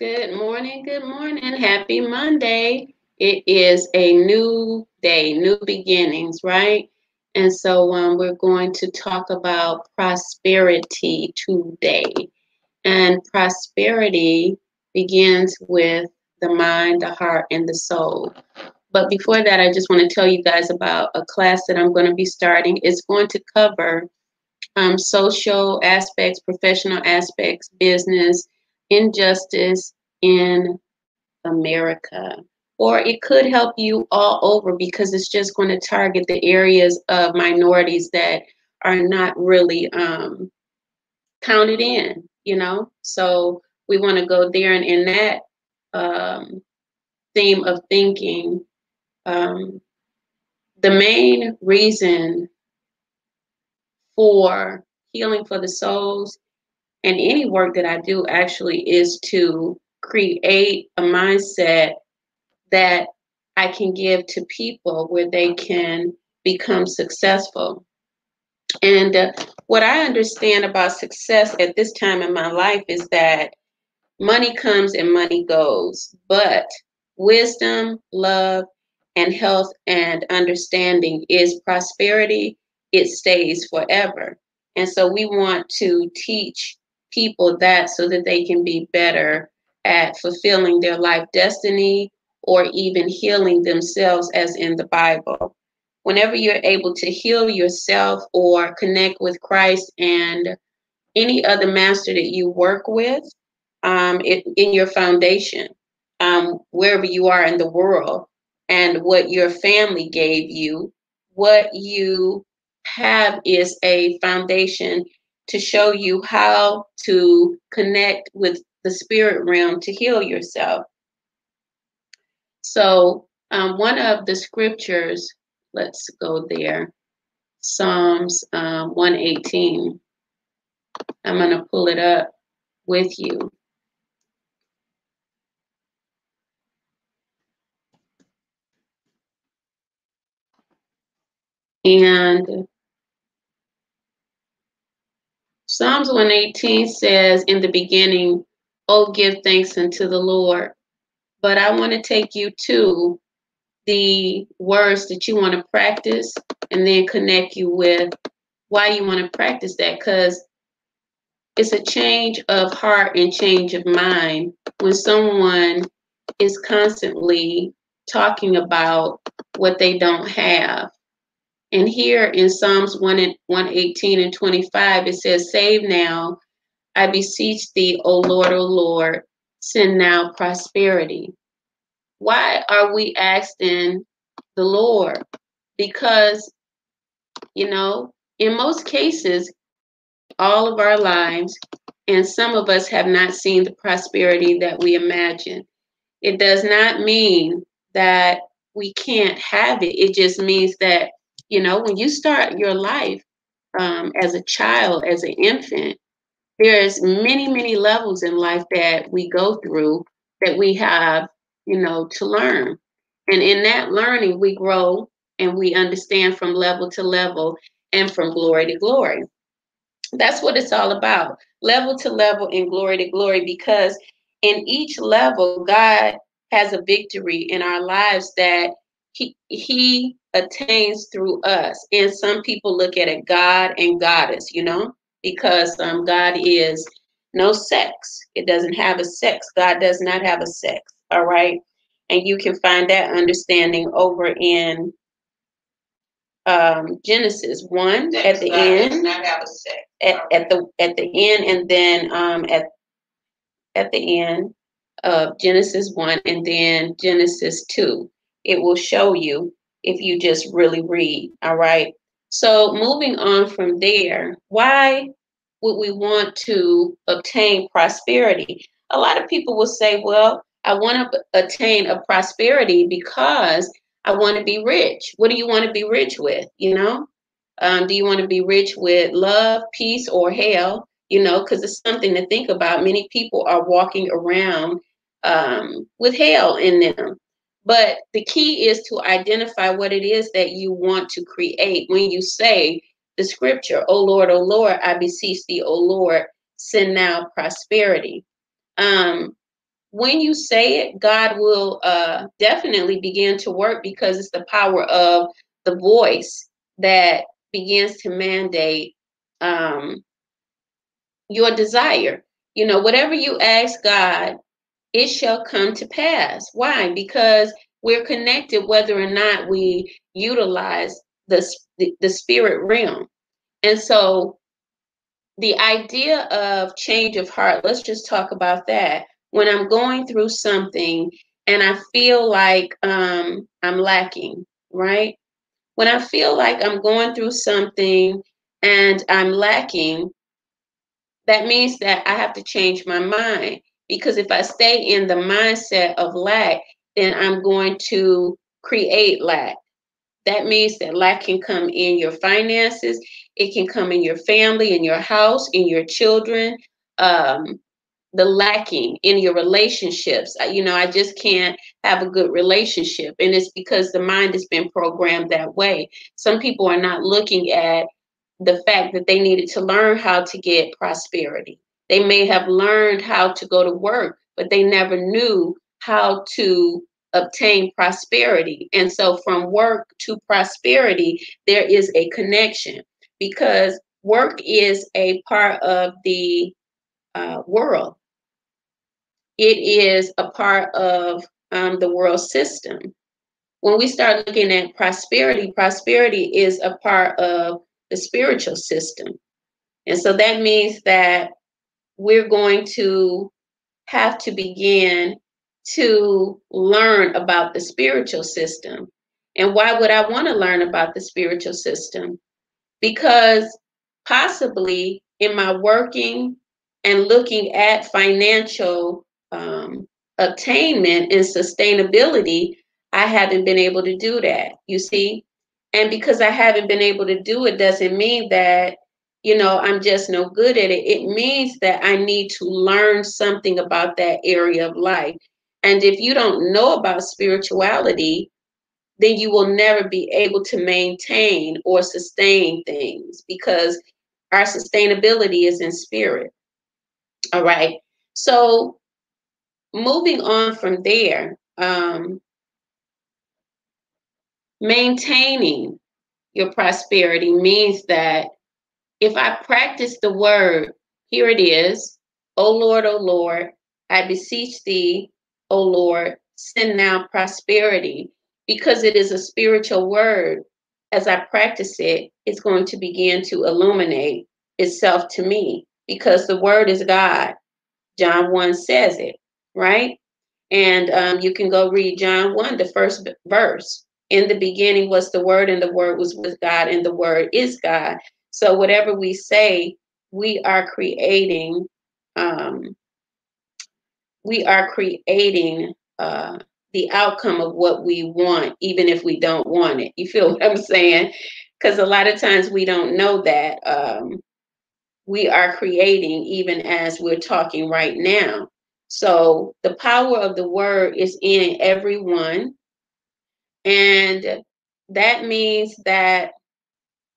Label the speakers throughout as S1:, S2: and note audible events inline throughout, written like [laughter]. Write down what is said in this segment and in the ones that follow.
S1: Good morning, good morning. Happy Monday. It is a new day, new beginnings, right? And so um, we're going to talk about prosperity today. And prosperity begins with the mind, the heart, and the soul. But before that, I just want to tell you guys about a class that I'm going to be starting. It's going to cover um, social aspects, professional aspects, business, injustice in America. Or it could help you all over because it's just going to target the areas of minorities that are not really um, counted in, you know? So we want to go there and in that um, theme of thinking, um, the main reason for healing for the souls and any work that I do actually is to create a mindset that I can give to people where they can become successful. And uh, what I understand about success at this time in my life is that money comes and money goes, but wisdom, love, and health and understanding is prosperity. It stays forever. And so we want to teach people that so that they can be better at fulfilling their life destiny or even healing themselves, as in the Bible. Whenever you're able to heal yourself or connect with Christ and any other master that you work with um, it, in your foundation, um, wherever you are in the world, and what your family gave you, what you have is a foundation to show you how to connect with the spirit realm to heal yourself. So, um, one of the scriptures, let's go there Psalms um, 118. I'm going to pull it up with you. And Psalms 118 says, In the beginning, oh, give thanks unto the Lord. But I want to take you to the words that you want to practice and then connect you with why you want to practice that because it's a change of heart and change of mind when someone is constantly talking about what they don't have and here in Psalms 1 and 118 and 25, it says, Save now, I beseech thee, O Lord, O Lord, send now prosperity. Why are we asking the Lord? Because, you know, in most cases, all of our lives, and some of us have not seen the prosperity that we imagine. It does not mean that we can't have it. It just means that you know, when you start your life um, as a child, as an infant, there's many, many levels in life that we go through that we have, you know, to learn. And in that learning, we grow and we understand from level to level and from glory to glory. That's what it's all about level to level and glory to glory, because in each level, God has a victory in our lives that he, he attains through us. And some people look at it God and goddess, you know, because um, God is no sex. It doesn't have a sex. God does not have a sex. All right. And you can find that understanding over in um, Genesis one at the end. At, at the at the end, and then um, at at the end of Genesis one, and then Genesis two. It will show you if you just really read. All right. So moving on from there, why would we want to obtain prosperity? A lot of people will say, well, I want to attain a prosperity because I want to be rich. What do you want to be rich with? You know, um, do you want to be rich with love, peace, or hell? You know, because it's something to think about. Many people are walking around um, with hell in them. But the key is to identify what it is that you want to create when you say the scripture, Oh Lord, oh Lord, I beseech thee, oh Lord, send now prosperity. Um, when you say it, God will uh, definitely begin to work because it's the power of the voice that begins to mandate um, your desire. You know, whatever you ask God, it shall come to pass. Why? Because we're connected whether or not we utilize the, the, spirit realm. And so the idea of change of heart, let's just talk about that. When I'm going through something and I feel like um, I'm lacking, right? When I feel like I'm going through something and I'm lacking, that means that I have to change my mind. Because if I stay in the mindset of lack, then I'm going to create lack. That means that lack can come in your finances, it can come in your family, in your house, in your children, um, the lacking in your relationships. You know, I just can't have a good relationship. And it's because the mind has been programmed that way. Some people are not looking at the fact that they needed to learn how to get prosperity. They may have learned how to go to work, but they never knew how to obtain prosperity. And so from work to prosperity, there is a connection because work is a part of the uh, world. It is a part of um, the world system. When we start looking at prosperity, prosperity is a part of the spiritual system. And so that means that we're going to have to begin to learn about the spiritual system. And why would I want to learn about the spiritual system? Because possibly in my working and looking at financial um, attainment and sustainability, I haven't been able to do that. You see, and because I haven't been able to do it doesn't mean that, you know, I'm just no good at it. It means that I need to learn something about that area of life. And if you don't know about spirituality, then you will never be able to maintain or sustain things because our sustainability is in spirit. All right. So moving on from there, um, maintaining your prosperity means that if I practice the word, here it is, O Lord, O Lord, I beseech thee, O Lord, send now prosperity, because it is a spiritual word. As I practice it, it's going to begin to illuminate itself to me because the word is God. John 1 says it, right? And um, you can go read John 1, the first verse in the beginning was the word and the word was with god and the word is god so whatever we say we are creating um, we are creating uh, the outcome of what we want even if we don't want it. You feel [laughs] what i'm saying? Because a lot of times we don't know that um, we are creating even as we're talking right now. So the power of the word is in everyone and that means that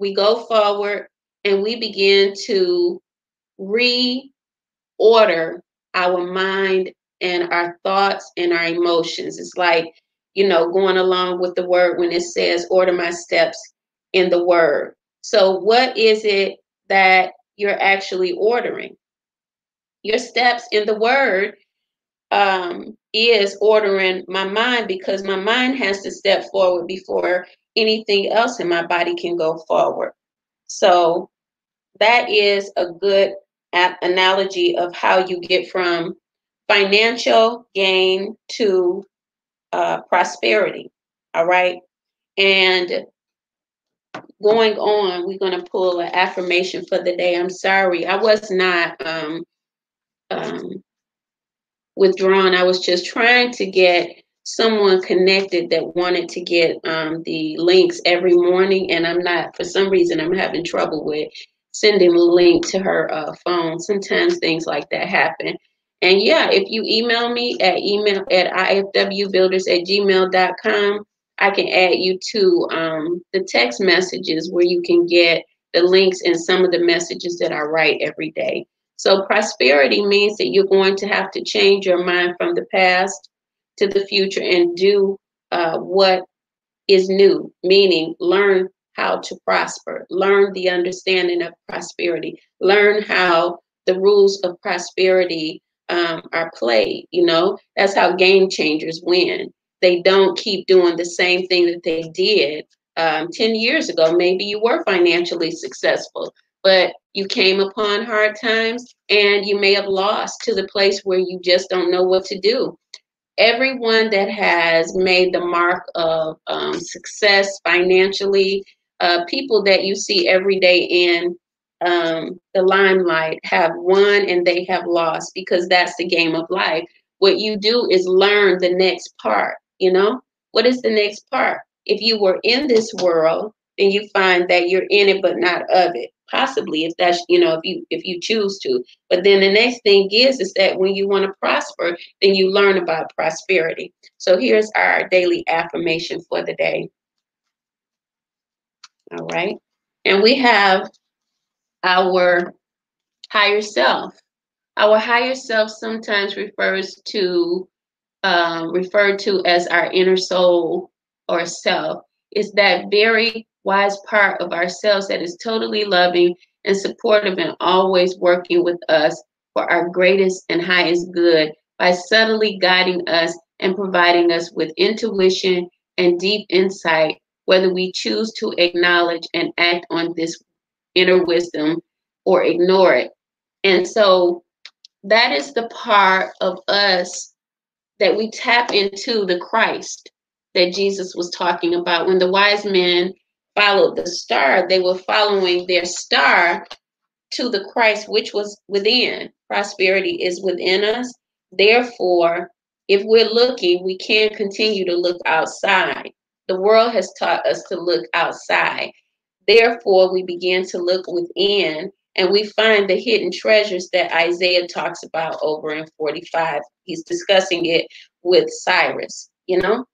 S1: we go forward and we begin to reorder our mind and our thoughts and our emotions. It's like, you know, going along with the word when it says, order my steps in the word. So, what is it that you're actually ordering? Your steps in the word um, is ordering my mind because my mind has to step forward before anything else in my body can go forward. So that is a good analogy of how you get from financial gain to uh, prosperity. All right. And going on, we're going to pull an affirmation for the day. I'm sorry, I was not um, um, withdrawn. I was just trying to get someone connected that wanted to get um, the links every morning, and I'm not, for some reason, I'm having trouble with sending a link to her uh, phone. Sometimes things like that happen. And yeah, if you email me at email at ifwbuilders at gmail.com, I can add you to um, the text messages where you can get the links and some of the messages that I write every day. So prosperity means that you're going to have to change your mind from the past to the future and do uh, what is new, meaning learn how to prosper, learn the understanding of prosperity, learn how the rules of prosperity um, are played. You know, that's how game changers win. They don't keep doing the same thing that they did um, 10 years ago. Maybe you were financially successful, but you came upon hard times and you may have lost to the place where you just don't know what to do. Everyone that has made the mark of um, success financially, uh, people that you see every day in um, the limelight have won and they have lost because that's the game of life. What you do is learn the next part, you know? What is the next part? If you were in this world, then you find that you're in it but not of it possibly if that's you know if you if you choose to. But then the next thing is is that when you want to prosper then you learn about prosperity. So here's our daily affirmation for the day. All right. And we have our higher self. Our higher self sometimes refers to um, referred to as our inner soul or self. Is that very wise part of ourselves that is totally loving and supportive and always working with us for our greatest and highest good by subtly guiding us and providing us with intuition and deep insight, whether we choose to acknowledge and act on this inner wisdom or ignore it. And so that is the part of us that we tap into the Christ that Jesus was talking about when the wise men followed the star, they were following their star to the Christ which was within. Prosperity is within us. Therefore, if we're looking, we can't continue to look outside. The world has taught us to look outside. Therefore, we begin to look within and we find the hidden treasures that Isaiah talks about over in 45. He's discussing it with Cyrus, you know?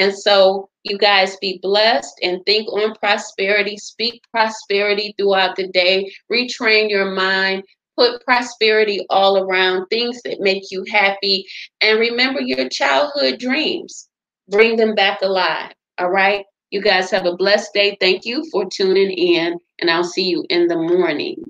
S1: And so you guys be blessed and think on prosperity, speak prosperity throughout the day, retrain your mind, put prosperity all around, things that make you happy, and remember your childhood dreams. Bring them back alive. All right. You guys have a blessed day. Thank you for tuning in, and I'll see you in the morning.